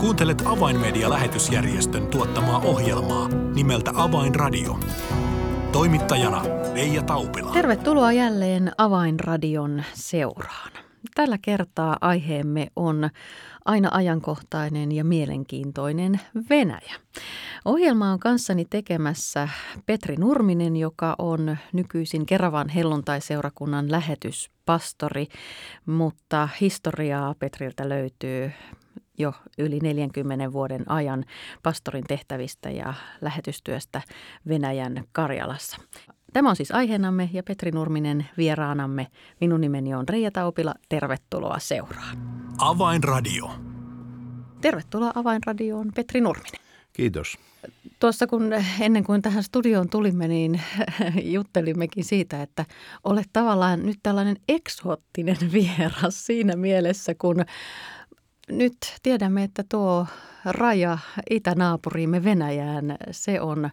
Kuuntelet Avainmedia-lähetysjärjestön tuottamaa ohjelmaa nimeltä Avainradio. Toimittajana Leija Taupila. Tervetuloa jälleen Avainradion seuraan. Tällä kertaa aiheemme on aina ajankohtainen ja mielenkiintoinen Venäjä. Ohjelma on kanssani tekemässä Petri Nurminen, joka on nykyisin Keravan helluntaiseurakunnan lähetyspastori, mutta historiaa Petriltä löytyy jo yli 40 vuoden ajan pastorin tehtävistä ja lähetystyöstä Venäjän Karjalassa. Tämä on siis aiheenamme ja Petri Nurminen vieraanamme. Minun nimeni on Reija Taupila. Tervetuloa seuraan. Avainradio. Tervetuloa Avainradioon Petri Nurminen. Kiitos. Tuossa kun ennen kuin tähän studioon tulimme, niin juttelimmekin siitä, että olet tavallaan nyt tällainen eksoottinen vieras siinä mielessä, kun nyt tiedämme, että tuo raja itänaapuriimme Venäjään, se on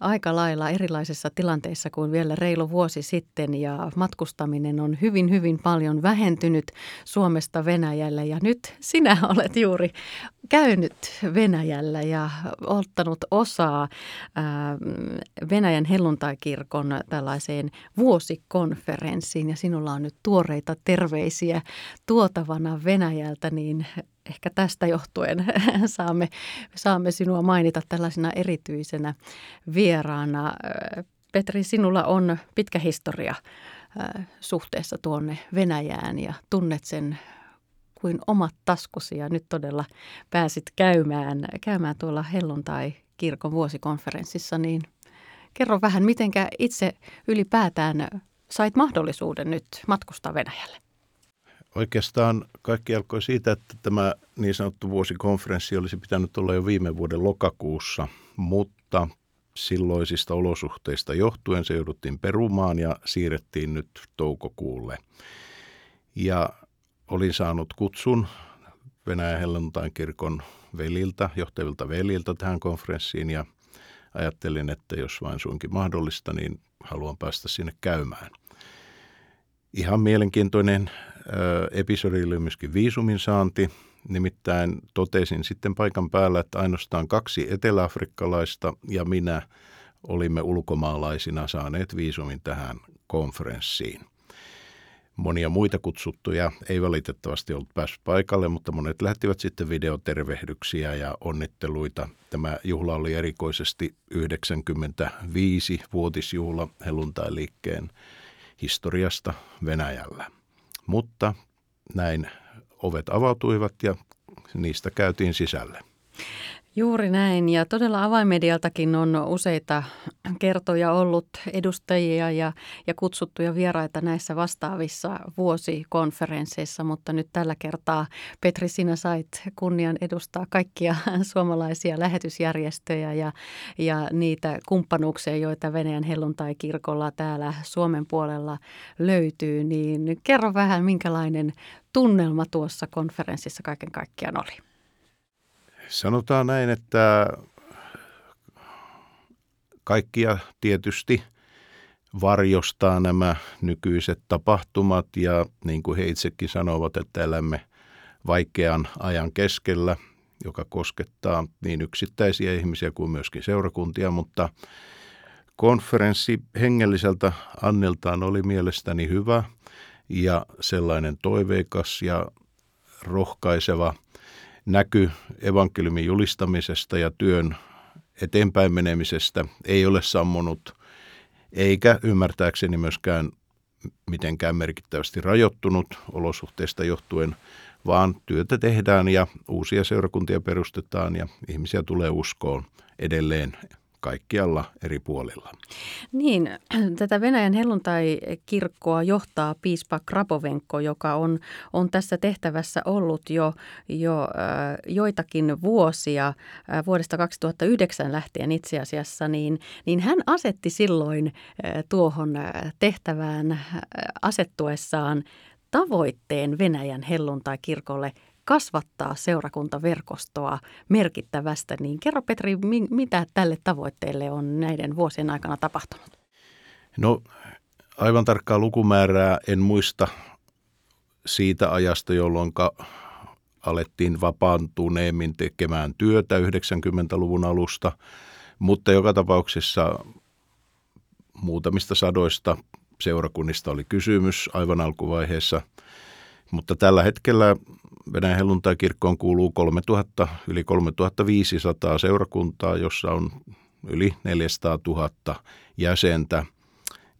aika lailla erilaisissa tilanteissa kuin vielä reilu vuosi sitten ja matkustaminen on hyvin, hyvin paljon vähentynyt Suomesta Venäjälle ja nyt sinä olet juuri käynyt Venäjällä ja ottanut osaa Venäjän helluntaikirkon tällaiseen vuosikonferenssiin ja sinulla on nyt tuoreita terveisiä tuotavana Venäjältä, niin ehkä tästä johtuen saamme, saamme sinua mainita tällaisena erityisenä vieraana. Petri, sinulla on pitkä historia suhteessa tuonne Venäjään ja tunnet sen kuin omat taskusi ja nyt todella pääsit käymään, käymään tuolla helluntai-kirkon vuosikonferenssissa, niin kerro vähän, mitenkä itse ylipäätään sait mahdollisuuden nyt matkustaa Venäjälle? Oikeastaan kaikki alkoi siitä, että tämä niin sanottu vuosikonferenssi olisi pitänyt olla jo viime vuoden lokakuussa, mutta silloisista olosuhteista johtuen se jouduttiin perumaan ja siirrettiin nyt toukokuulle. Ja olin saanut kutsun Venäjän helluntain kirkon veliltä, johtavilta veliltä tähän konferenssiin ja ajattelin, että jos vain suinkin mahdollista, niin haluan päästä sinne käymään. Ihan mielenkiintoinen episodi oli myöskin viisumin saanti. Nimittäin totesin sitten paikan päällä, että ainoastaan kaksi eteläafrikkalaista ja minä olimme ulkomaalaisina saaneet viisumin tähän konferenssiin. Monia muita kutsuttuja ei valitettavasti ollut päässyt paikalle, mutta monet lähettivät sitten videotervehdyksiä ja onnitteluita. Tämä juhla oli erikoisesti 95-vuotisjuhla helluntai-liikkeen historiasta Venäjällä. Mutta näin ovet avautuivat ja niistä käytiin sisälle. Juuri näin ja todella avaimedialtakin on useita kertoja ollut edustajia ja, ja kutsuttuja vieraita näissä vastaavissa vuosikonferensseissa, mutta nyt tällä kertaa Petri sinä sait kunnian edustaa kaikkia suomalaisia lähetysjärjestöjä ja, ja niitä kumppanuuksia, joita Venäjän helluntai-kirkolla täällä Suomen puolella löytyy, niin kerro vähän minkälainen tunnelma tuossa konferenssissa kaiken kaikkiaan oli. Sanotaan näin, että kaikkia tietysti varjostaa nämä nykyiset tapahtumat ja niin kuin he itsekin sanovat, että elämme vaikean ajan keskellä, joka koskettaa niin yksittäisiä ihmisiä kuin myöskin seurakuntia, mutta konferenssi hengelliseltä Anniltaan oli mielestäni hyvä ja sellainen toiveikas ja rohkaiseva – näky evankeliumin julistamisesta ja työn eteenpäin menemisestä ei ole sammunut, eikä ymmärtääkseni myöskään mitenkään merkittävästi rajoittunut olosuhteista johtuen, vaan työtä tehdään ja uusia seurakuntia perustetaan ja ihmisiä tulee uskoon edelleen kaikkialla eri puolilla. Niin, tätä Venäjän helluntai-kirkkoa johtaa piispa Krapovenko, joka on, on tässä tehtävässä ollut jo, jo äh, joitakin vuosia, äh, vuodesta 2009 lähtien itse asiassa, niin, niin hän asetti silloin äh, tuohon äh, tehtävään äh, asettuessaan tavoitteen Venäjän helluntai-kirkolle kasvattaa seurakuntaverkostoa merkittävästä, niin kerro Petri, mitä tälle tavoitteelle on näiden vuosien aikana tapahtunut? No aivan tarkkaa lukumäärää en muista siitä ajasta, jolloin alettiin vapaantuneemmin tekemään työtä 90-luvun alusta, mutta joka tapauksessa muutamista sadoista seurakunnista oli kysymys aivan alkuvaiheessa. Mutta tällä hetkellä Venäjän helluntaikirkkoon kuuluu 3000, yli 3500 seurakuntaa, jossa on yli 400 000 jäsentä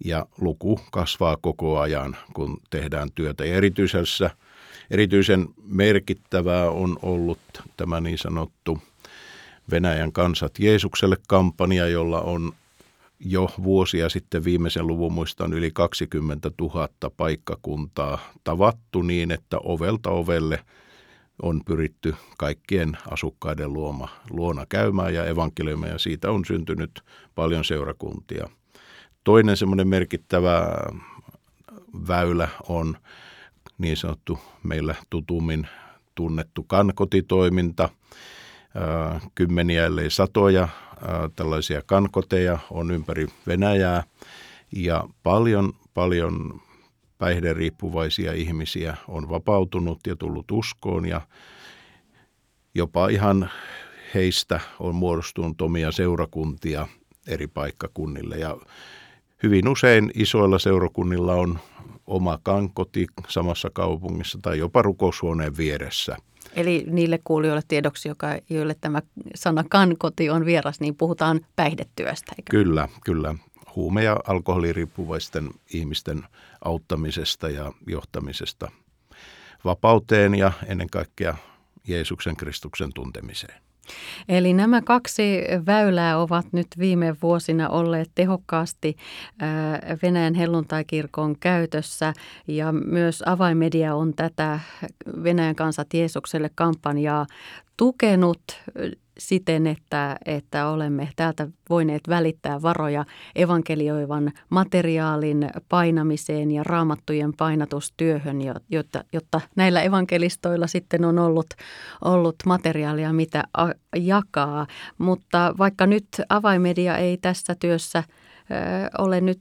ja luku kasvaa koko ajan, kun tehdään työtä. Ja erityisessä, erityisen merkittävää on ollut tämä niin sanottu Venäjän kansat Jeesukselle kampanja, jolla on jo vuosia sitten viimeisen luvun muistan yli 20 000 paikkakuntaa tavattu niin, että ovelta ovelle on pyritty kaikkien asukkaiden luoma, luona käymään ja evankeliumia ja siitä on syntynyt paljon seurakuntia. Toinen semmoinen merkittävä väylä on niin sanottu meillä tutummin tunnettu kankotitoiminta. Kymmeniä ellei satoja tällaisia kankoteja on ympäri Venäjää ja paljon, paljon päihderiippuvaisia ihmisiä on vapautunut ja tullut uskoon ja jopa ihan heistä on muodostunut omia seurakuntia eri paikkakunnille. Ja hyvin usein isoilla seurakunnilla on oma kankoti samassa kaupungissa tai jopa rukoushuoneen vieressä – Eli niille kuulijoille tiedoksi, joka, joille tämä sana kankoti on vieras, niin puhutaan päihdetyöstä. Eikö? Kyllä, kyllä. Huume- ja alkoholiriippuvaisten ihmisten auttamisesta ja johtamisesta vapauteen ja ennen kaikkea Jeesuksen Kristuksen tuntemiseen. Eli nämä kaksi väylää ovat nyt viime vuosina olleet tehokkaasti Venäjän helluntaikirkon käytössä ja myös avaimedia on tätä Venäjän kansat Jeesukselle kampanjaa tukenut siten, että, että olemme täältä voineet välittää varoja evankelioivan materiaalin painamiseen ja raamattujen painatustyöhön, jotta, jotta näillä evankelistoilla sitten on ollut, ollut materiaalia, mitä jakaa. Mutta vaikka nyt avaimedia ei tässä työssä ole nyt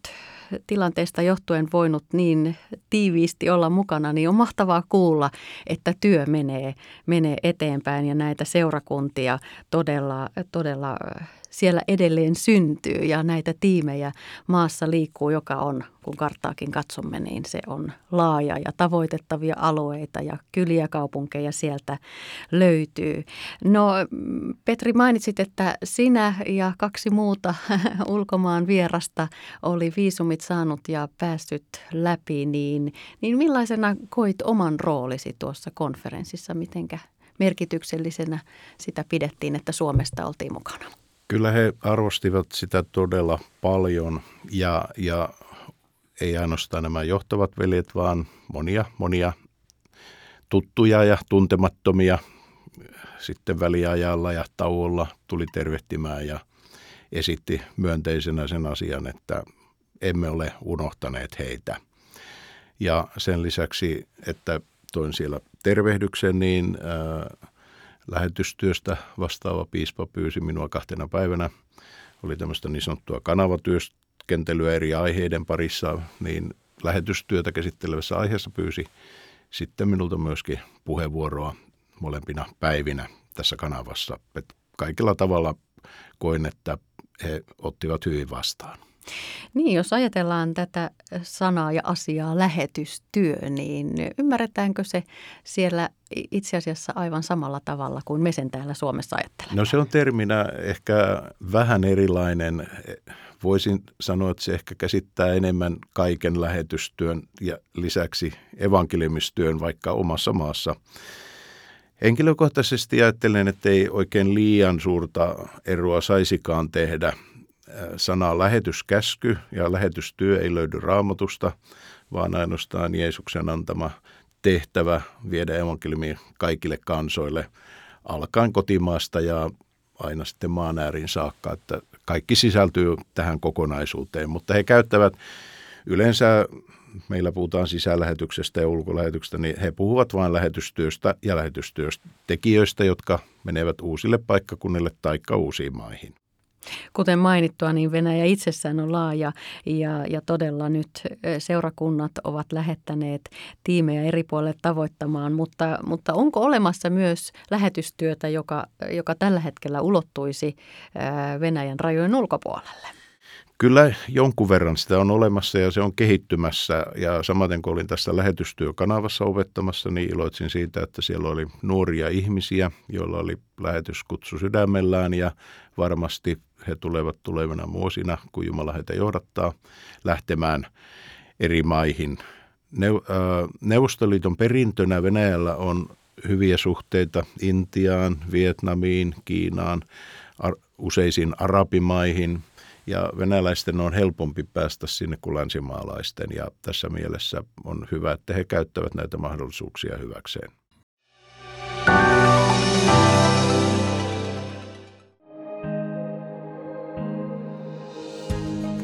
tilanteesta johtuen voinut niin tiiviisti olla mukana, niin on mahtavaa kuulla, että työ menee, menee eteenpäin ja näitä seurakuntia todella, todella siellä edelleen syntyy ja näitä tiimejä maassa liikkuu, joka on, kun karttaakin katsomme, niin se on laaja ja tavoitettavia alueita ja kyliä kaupunkeja sieltä löytyy. No Petri mainitsit, että sinä ja kaksi muuta ulkomaan vierasta oli viisumit saanut ja päässyt läpi, niin, niin millaisena koit oman roolisi tuossa konferenssissa, mitenkä merkityksellisenä sitä pidettiin, että Suomesta oltiin mukana? Kyllä he arvostivat sitä todella paljon ja, ja ei ainoastaan nämä johtavat veljet, vaan monia, monia tuttuja ja tuntemattomia sitten väliajalla ja tauolla tuli tervehtimään ja esitti myönteisenä sen asian, että emme ole unohtaneet heitä. Ja sen lisäksi, että toin siellä tervehdyksen, niin äh, lähetystyöstä vastaava piispa pyysi minua kahtena päivänä. Oli tämmöistä niin sanottua kanavatyöskentelyä eri aiheiden parissa, niin lähetystyötä käsittelevässä aiheessa pyysi sitten minulta myöskin puheenvuoroa molempina päivinä tässä kanavassa. Et kaikilla tavalla koin, että he ottivat hyvin vastaan. Niin, jos ajatellaan tätä sanaa ja asiaa lähetystyö, niin ymmärretäänkö se siellä itse asiassa aivan samalla tavalla kuin me sen täällä Suomessa ajattelemme? No se on terminä ehkä vähän erilainen. Voisin sanoa, että se ehkä käsittää enemmän kaiken lähetystyön ja lisäksi evankeliumistyön vaikka omassa maassa. Henkilökohtaisesti ajattelen, että ei oikein liian suurta eroa saisikaan tehdä – sana lähetyskäsky ja lähetystyö ei löydy raamatusta, vaan ainoastaan Jeesuksen antama tehtävä viedä evankeliumi kaikille kansoille alkaen kotimaasta ja aina sitten maan ääriin saakka, että kaikki sisältyy tähän kokonaisuuteen, mutta he käyttävät yleensä, meillä puhutaan sisälähetyksestä ja ulkolähetyksestä, niin he puhuvat vain lähetystyöstä ja lähetystyötekijöistä, jotka menevät uusille paikkakunnille taikka uusiin maihin. Kuten mainittua, niin Venäjä itsessään on laaja ja, ja todella nyt seurakunnat ovat lähettäneet tiimejä eri puolille tavoittamaan, mutta, mutta onko olemassa myös lähetystyötä, joka, joka tällä hetkellä ulottuisi Venäjän rajojen ulkopuolelle? Kyllä jonkun verran sitä on olemassa ja se on kehittymässä. Ja samaten kun olin tässä lähetystyökanavassa opettamassa, niin iloitsin siitä, että siellä oli nuoria ihmisiä, joilla oli lähetyskutsu sydämellään ja varmasti he tulevat tulevina vuosina, kun Jumala heitä johdattaa, lähtemään eri maihin. Neuvostoliiton perintönä Venäjällä on hyviä suhteita Intiaan, Vietnamiin, Kiinaan, useisiin arabimaihin – ja venäläisten on helpompi päästä sinne kuin länsimaalaisten ja tässä mielessä on hyvä, että he käyttävät näitä mahdollisuuksia hyväkseen.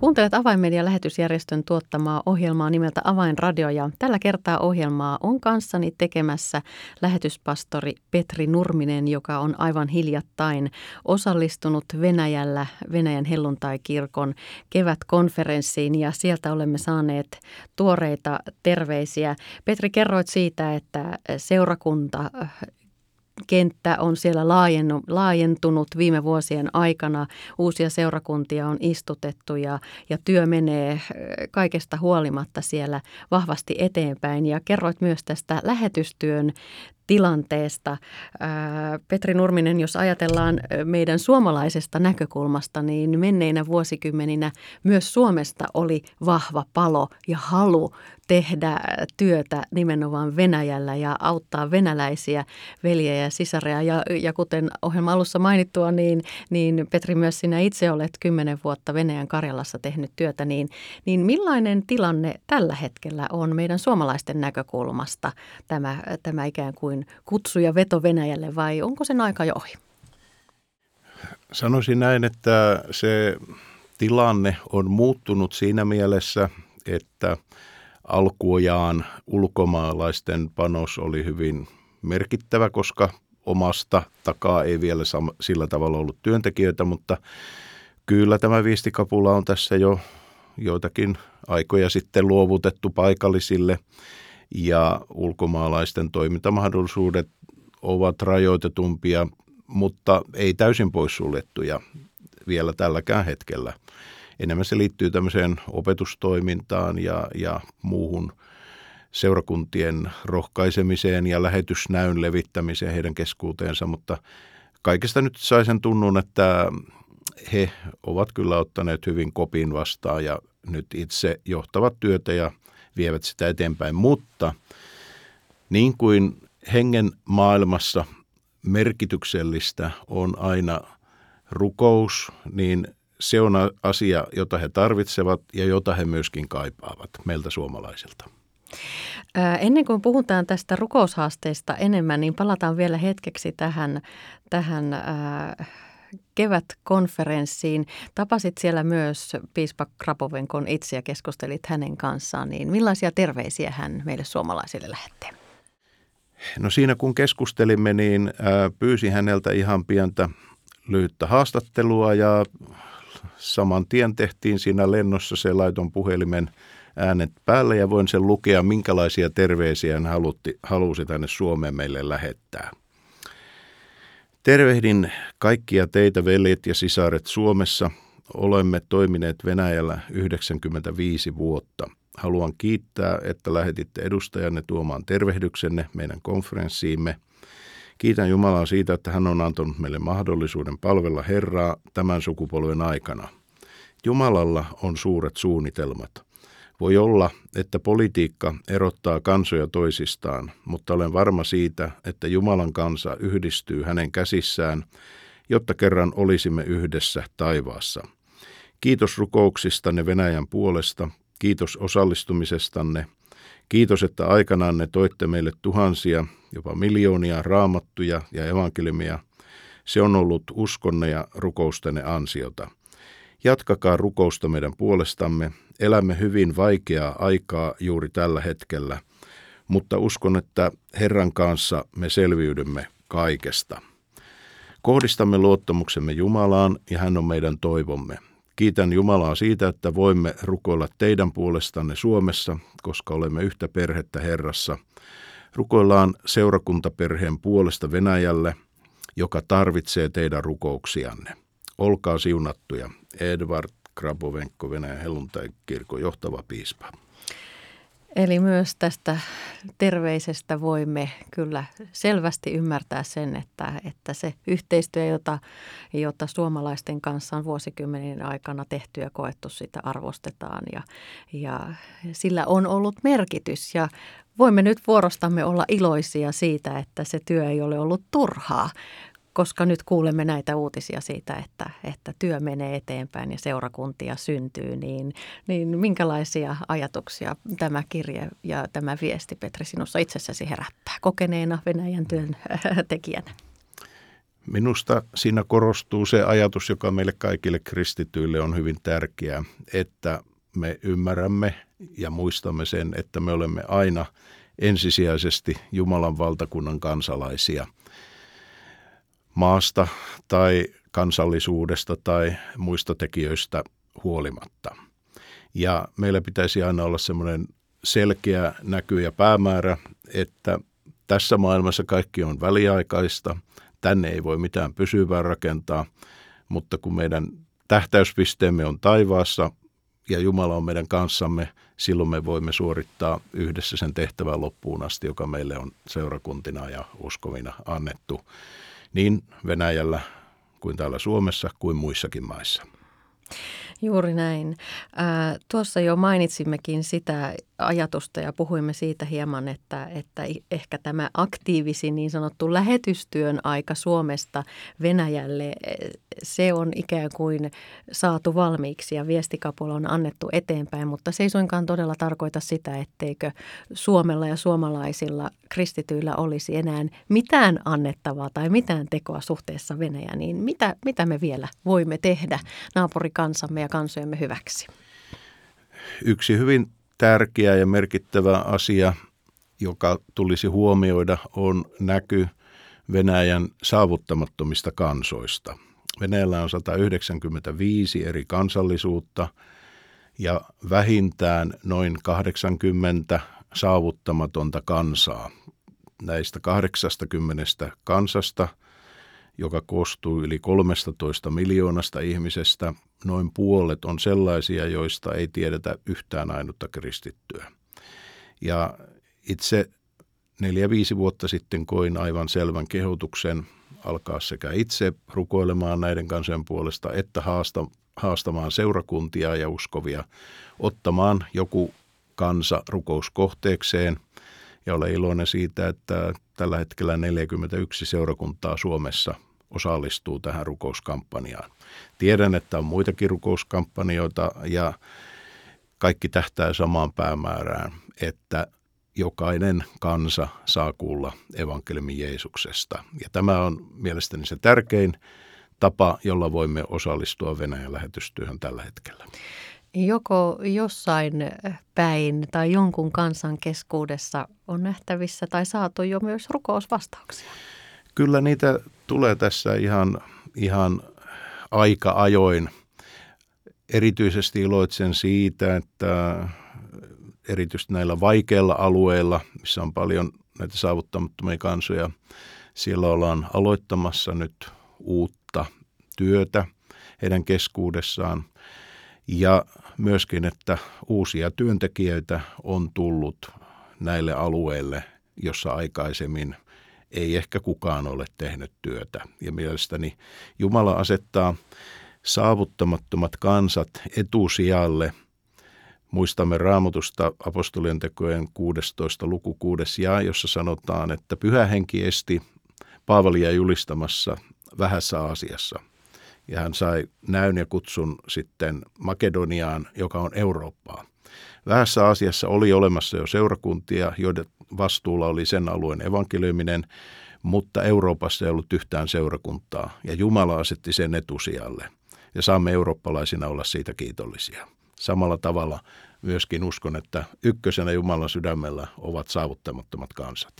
Kuuntelet Avainmedian lähetysjärjestön tuottamaa ohjelmaa nimeltä Avainradio ja tällä kertaa ohjelmaa on kanssani tekemässä lähetyspastori Petri Nurminen, joka on aivan hiljattain osallistunut Venäjällä Venäjän helluntai-kirkon kevätkonferenssiin ja sieltä olemme saaneet tuoreita terveisiä. Petri, kerroit siitä, että seurakunta kenttä on siellä laajentunut viime vuosien aikana. Uusia seurakuntia on istutettu ja, ja työ menee kaikesta huolimatta siellä vahvasti eteenpäin. Ja kerroit myös tästä lähetystyön tilanteesta. Petri Nurminen, jos ajatellaan meidän suomalaisesta näkökulmasta, niin menneinä vuosikymmeninä myös Suomesta oli vahva palo ja halu tehdä työtä nimenomaan Venäjällä ja auttaa venäläisiä veljejä ja sisareja. Ja, ja kuten ohjelma alussa mainittua, niin, niin Petri myös sinä itse olet kymmenen vuotta Venäjän Karjalassa tehnyt työtä, niin, niin millainen tilanne tällä hetkellä on meidän suomalaisten näkökulmasta tämä, tämä ikään kuin kutsu ja veto Venäjälle vai onko sen aika jo ohi? Sanoisin näin, että se tilanne on muuttunut siinä mielessä, että – alkuojaan ulkomaalaisten panos oli hyvin merkittävä, koska omasta takaa ei vielä sillä tavalla ollut työntekijöitä, mutta kyllä tämä viestikapula on tässä jo joitakin aikoja sitten luovutettu paikallisille ja ulkomaalaisten toimintamahdollisuudet ovat rajoitetumpia, mutta ei täysin poissuljettuja vielä tälläkään hetkellä. Enemmän se liittyy tämmöiseen opetustoimintaan ja, ja muuhun seurakuntien rohkaisemiseen ja lähetysnäyn levittämiseen heidän keskuuteensa, mutta kaikesta nyt sai sen tunnun, että he ovat kyllä ottaneet hyvin kopin vastaan ja nyt itse johtavat työtä ja vievät sitä eteenpäin. Mutta niin kuin hengen maailmassa merkityksellistä on aina rukous, niin se on asia, jota he tarvitsevat ja jota he myöskin kaipaavat meiltä suomalaisilta. Ennen kuin puhutaan tästä rukoushaasteesta enemmän, niin palataan vielä hetkeksi tähän, tähän äh, kevätkonferenssiin. Tapasit siellä myös piispa Krapovenkon itse ja keskustelit hänen kanssaan. Niin millaisia terveisiä hän meille suomalaisille lähetti? No siinä kun keskustelimme, niin pyysi häneltä ihan pientä lyhyttä haastattelua ja saman tien tehtiin siinä lennossa se laiton puhelimen äänet päälle ja voin sen lukea, minkälaisia terveisiä hän halutti, halusi tänne Suomeen meille lähettää. Tervehdin kaikkia teitä veljet ja sisaret Suomessa. Olemme toimineet Venäjällä 95 vuotta. Haluan kiittää, että lähetitte edustajanne tuomaan tervehdyksenne meidän konferenssiimme. Kiitän Jumalaa siitä, että hän on antanut meille mahdollisuuden palvella Herraa tämän sukupolven aikana. Jumalalla on suuret suunnitelmat. Voi olla, että politiikka erottaa kansoja toisistaan, mutta olen varma siitä, että Jumalan kansa yhdistyy hänen käsissään, jotta kerran olisimme yhdessä taivaassa. Kiitos rukouksistanne Venäjän puolesta, kiitos osallistumisestanne – Kiitos, että aikanaan ne toitte meille tuhansia, jopa miljoonia raamattuja ja evankeliumia. Se on ollut uskonne ja rukoustenne ansiota. Jatkakaa rukousta meidän puolestamme. Elämme hyvin vaikeaa aikaa juuri tällä hetkellä, mutta uskon, että Herran kanssa me selviydymme kaikesta. Kohdistamme luottamuksemme Jumalaan ja hän on meidän toivomme. Kiitän Jumalaa siitä, että voimme rukoilla teidän puolestanne Suomessa, koska olemme yhtä perhettä Herrassa. Rukoillaan seurakuntaperheen puolesta Venäjälle, joka tarvitsee teidän rukouksianne. Olkaa siunattuja. Edvard Krabovenko, Venäjän helluntai-kirkon johtava piispa. Eli myös tästä terveisestä voimme kyllä selvästi ymmärtää sen, että, että se yhteistyö, jota, jota suomalaisten kanssa on vuosikymmenen aikana tehty ja koettu, sitä arvostetaan ja, ja sillä on ollut merkitys ja voimme nyt vuorostamme olla iloisia siitä, että se työ ei ole ollut turhaa, koska nyt kuulemme näitä uutisia siitä, että, että työ menee eteenpäin ja seurakuntia syntyy, niin, niin minkälaisia ajatuksia tämä kirje ja tämä viesti, Petri, sinussa itsessäsi herättää kokeneena Venäjän työn tekijänä? Minusta siinä korostuu se ajatus, joka meille kaikille kristityille on hyvin tärkeä, että me ymmärrämme ja muistamme sen, että me olemme aina ensisijaisesti Jumalan valtakunnan kansalaisia – maasta tai kansallisuudesta tai muista tekijöistä huolimatta. Ja meillä pitäisi aina olla semmoinen selkeä näky ja päämäärä, että tässä maailmassa kaikki on väliaikaista, tänne ei voi mitään pysyvää rakentaa, mutta kun meidän tähtäyspisteemme on taivaassa ja Jumala on meidän kanssamme, silloin me voimme suorittaa yhdessä sen tehtävän loppuun asti, joka meille on seurakuntina ja uskovina annettu niin Venäjällä kuin täällä Suomessa kuin muissakin maissa. Juuri näin. Tuossa jo mainitsimmekin sitä ajatusta ja puhuimme siitä hieman, että, että ehkä tämä aktiivisin niin sanottu lähetystyön aika Suomesta Venäjälle, se on ikään kuin saatu valmiiksi ja viestikapula on annettu eteenpäin, mutta se ei suinkaan todella tarkoita sitä, etteikö Suomella ja suomalaisilla kristityillä olisi enää mitään annettavaa tai mitään tekoa suhteessa Venäjään, niin mitä, mitä me vielä voimme tehdä naapurikansamme ja kansojemme hyväksi? Yksi hyvin tärkeä ja merkittävä asia, joka tulisi huomioida, on näky Venäjän saavuttamattomista kansoista. Venäjällä on 195 eri kansallisuutta ja vähintään noin 80 saavuttamatonta kansaa. Näistä 80 kansasta – joka koostuu yli 13 miljoonasta ihmisestä, noin puolet on sellaisia, joista ei tiedetä yhtään ainutta kristittyä. Ja itse neljä-viisi vuotta sitten koin aivan selvän kehotuksen alkaa sekä itse rukoilemaan näiden kansojen puolesta, että haasta, haastamaan seurakuntia ja uskovia ottamaan joku kansa rukouskohteekseen. Ja olen iloinen siitä, että tällä hetkellä 41 seurakuntaa Suomessa osallistuu tähän rukouskampanjaan. Tiedän, että on muitakin rukouskampanjoita ja kaikki tähtää samaan päämäärään, että jokainen kansa saa kuulla evankeliumin Jeesuksesta. Ja tämä on mielestäni se tärkein tapa, jolla voimme osallistua Venäjän lähetystyöhön tällä hetkellä. Joko jossain päin tai jonkun kansan keskuudessa on nähtävissä tai saatu jo myös rukousvastauksia? Kyllä niitä tulee tässä ihan, ihan aika ajoin. Erityisesti iloitsen siitä, että erityisesti näillä vaikeilla alueilla, missä on paljon näitä saavuttamattomia kansoja, siellä ollaan aloittamassa nyt uutta työtä heidän keskuudessaan. Ja myöskin, että uusia työntekijöitä on tullut näille alueille, jossa aikaisemmin ei ehkä kukaan ole tehnyt työtä. Ja mielestäni Jumala asettaa saavuttamattomat kansat etusijalle. Muistamme raamatusta apostolien tekojen 16. luku 6 ja, jossa sanotaan, että pyhä henki esti Paavalia julistamassa vähässä asiassa. Ja hän sai näyn ja kutsun sitten Makedoniaan, joka on Eurooppaa. Vähässä asiassa oli olemassa jo seurakuntia, joiden vastuulla oli sen alueen evankeliuminen, mutta Euroopassa ei ollut yhtään seurakuntaa, ja Jumala asetti sen etusijalle. Ja saamme eurooppalaisina olla siitä kiitollisia. Samalla tavalla myöskin uskon, että ykkösenä Jumalan sydämellä ovat saavuttamattomat kansat.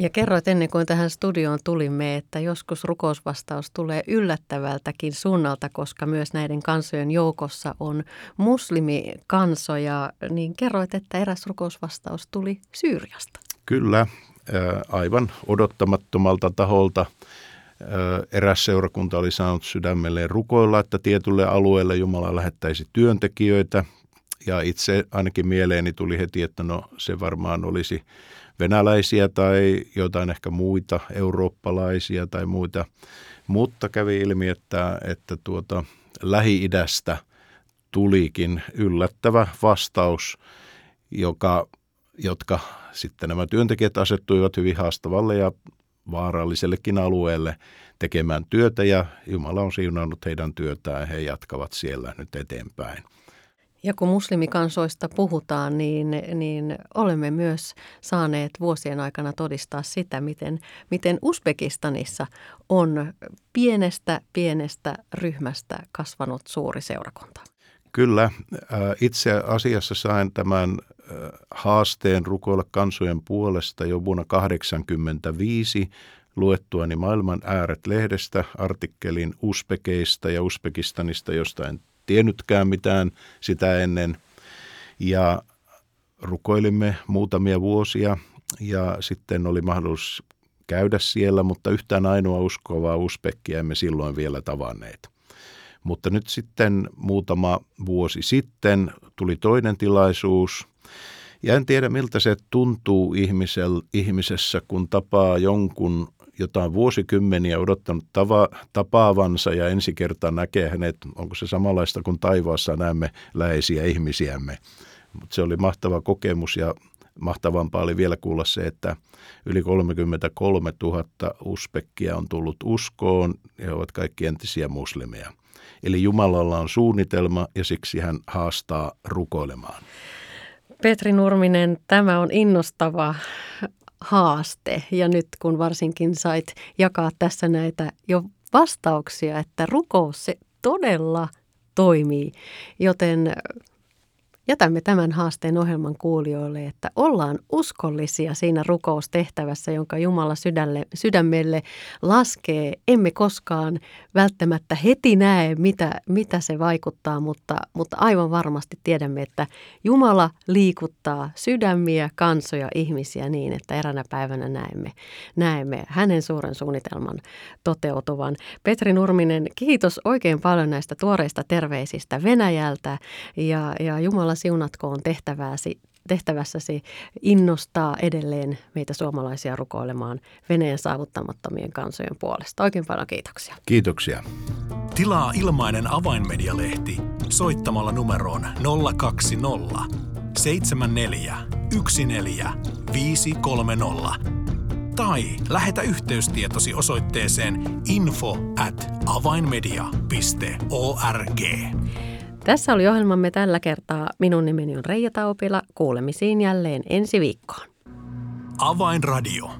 Ja kerroit ennen kuin tähän studioon tulimme, että joskus rukousvastaus tulee yllättävältäkin suunnalta, koska myös näiden kansojen joukossa on muslimikansoja, niin kerroit, että eräs rukousvastaus tuli Syyriasta. Kyllä, aivan odottamattomalta taholta eräs seurakunta oli saanut sydämelleen rukoilla, että tietylle alueelle Jumala lähettäisi työntekijöitä. Ja itse ainakin mieleeni tuli heti, että no se varmaan olisi venäläisiä tai jotain ehkä muita eurooppalaisia tai muita. Mutta kävi ilmi, että, että tuota, Lähi-idästä tulikin yllättävä vastaus, joka, jotka sitten nämä työntekijät asettuivat hyvin haastavalle ja vaarallisellekin alueelle tekemään työtä ja Jumala on siunannut heidän työtään ja he jatkavat siellä nyt eteenpäin. Ja kun muslimikansoista puhutaan, niin, niin olemme myös saaneet vuosien aikana todistaa sitä, miten, miten Uzbekistanissa on pienestä pienestä ryhmästä kasvanut suuri seurakunta. Kyllä. Äh, itse asiassa sain tämän äh, haasteen rukoilla kansojen puolesta jo vuonna 1985 luettuani Maailman ääret-lehdestä artikkelin Uzbekeista ja Uzbekistanista, josta en tiennytkään mitään sitä ennen. Ja rukoilimme muutamia vuosia ja sitten oli mahdollisuus käydä siellä, mutta yhtään ainoa uskovaa uspekkiä emme silloin vielä tavanneet. Mutta nyt sitten muutama vuosi sitten tuli toinen tilaisuus. Ja en tiedä miltä se tuntuu ihmisessä, kun tapaa jonkun jota on vuosikymmeniä odottanut tava, tapaavansa ja ensi kertaa näkee hänet, onko se samanlaista kuin taivaassa näemme läheisiä ihmisiämme. Mutta se oli mahtava kokemus ja mahtavampaa oli vielä kuulla se, että yli 33 000 uspekkia on tullut uskoon ja ovat kaikki entisiä muslimeja. Eli Jumalalla on suunnitelma ja siksi hän haastaa rukoilemaan. Petri Nurminen, tämä on innostava haaste. Ja nyt kun varsinkin sait jakaa tässä näitä jo vastauksia, että rukous se todella toimii, joten Jätämme tämän haasteen ohjelman kuulijoille, että ollaan uskollisia siinä rukoustehtävässä, jonka Jumala sydälle, sydämelle laskee. Emme koskaan välttämättä heti näe, mitä, mitä se vaikuttaa, mutta, mutta aivan varmasti tiedämme, että Jumala liikuttaa sydämiä, kansoja, ihmisiä niin, että eränä päivänä näemme, näemme hänen suuren suunnitelman toteutuvan. Petri Nurminen, kiitos oikein paljon näistä tuoreista terveisistä Venäjältä ja, ja Jumala siunatkoon tehtävääsi, tehtävässäsi innostaa edelleen meitä suomalaisia rukoilemaan Venäjän saavuttamattomien kansojen puolesta. Oikein paljon kiitoksia. Kiitoksia. Tilaa ilmainen avainmedialehti soittamalla numeroon 020 74 14 tai lähetä yhteystietosi osoitteeseen info at avainmedia.org. Tässä oli ohjelmamme tällä kertaa. Minun nimeni on Reija Taupila. Kuulemisiin jälleen ensi viikkoon. Avainradio.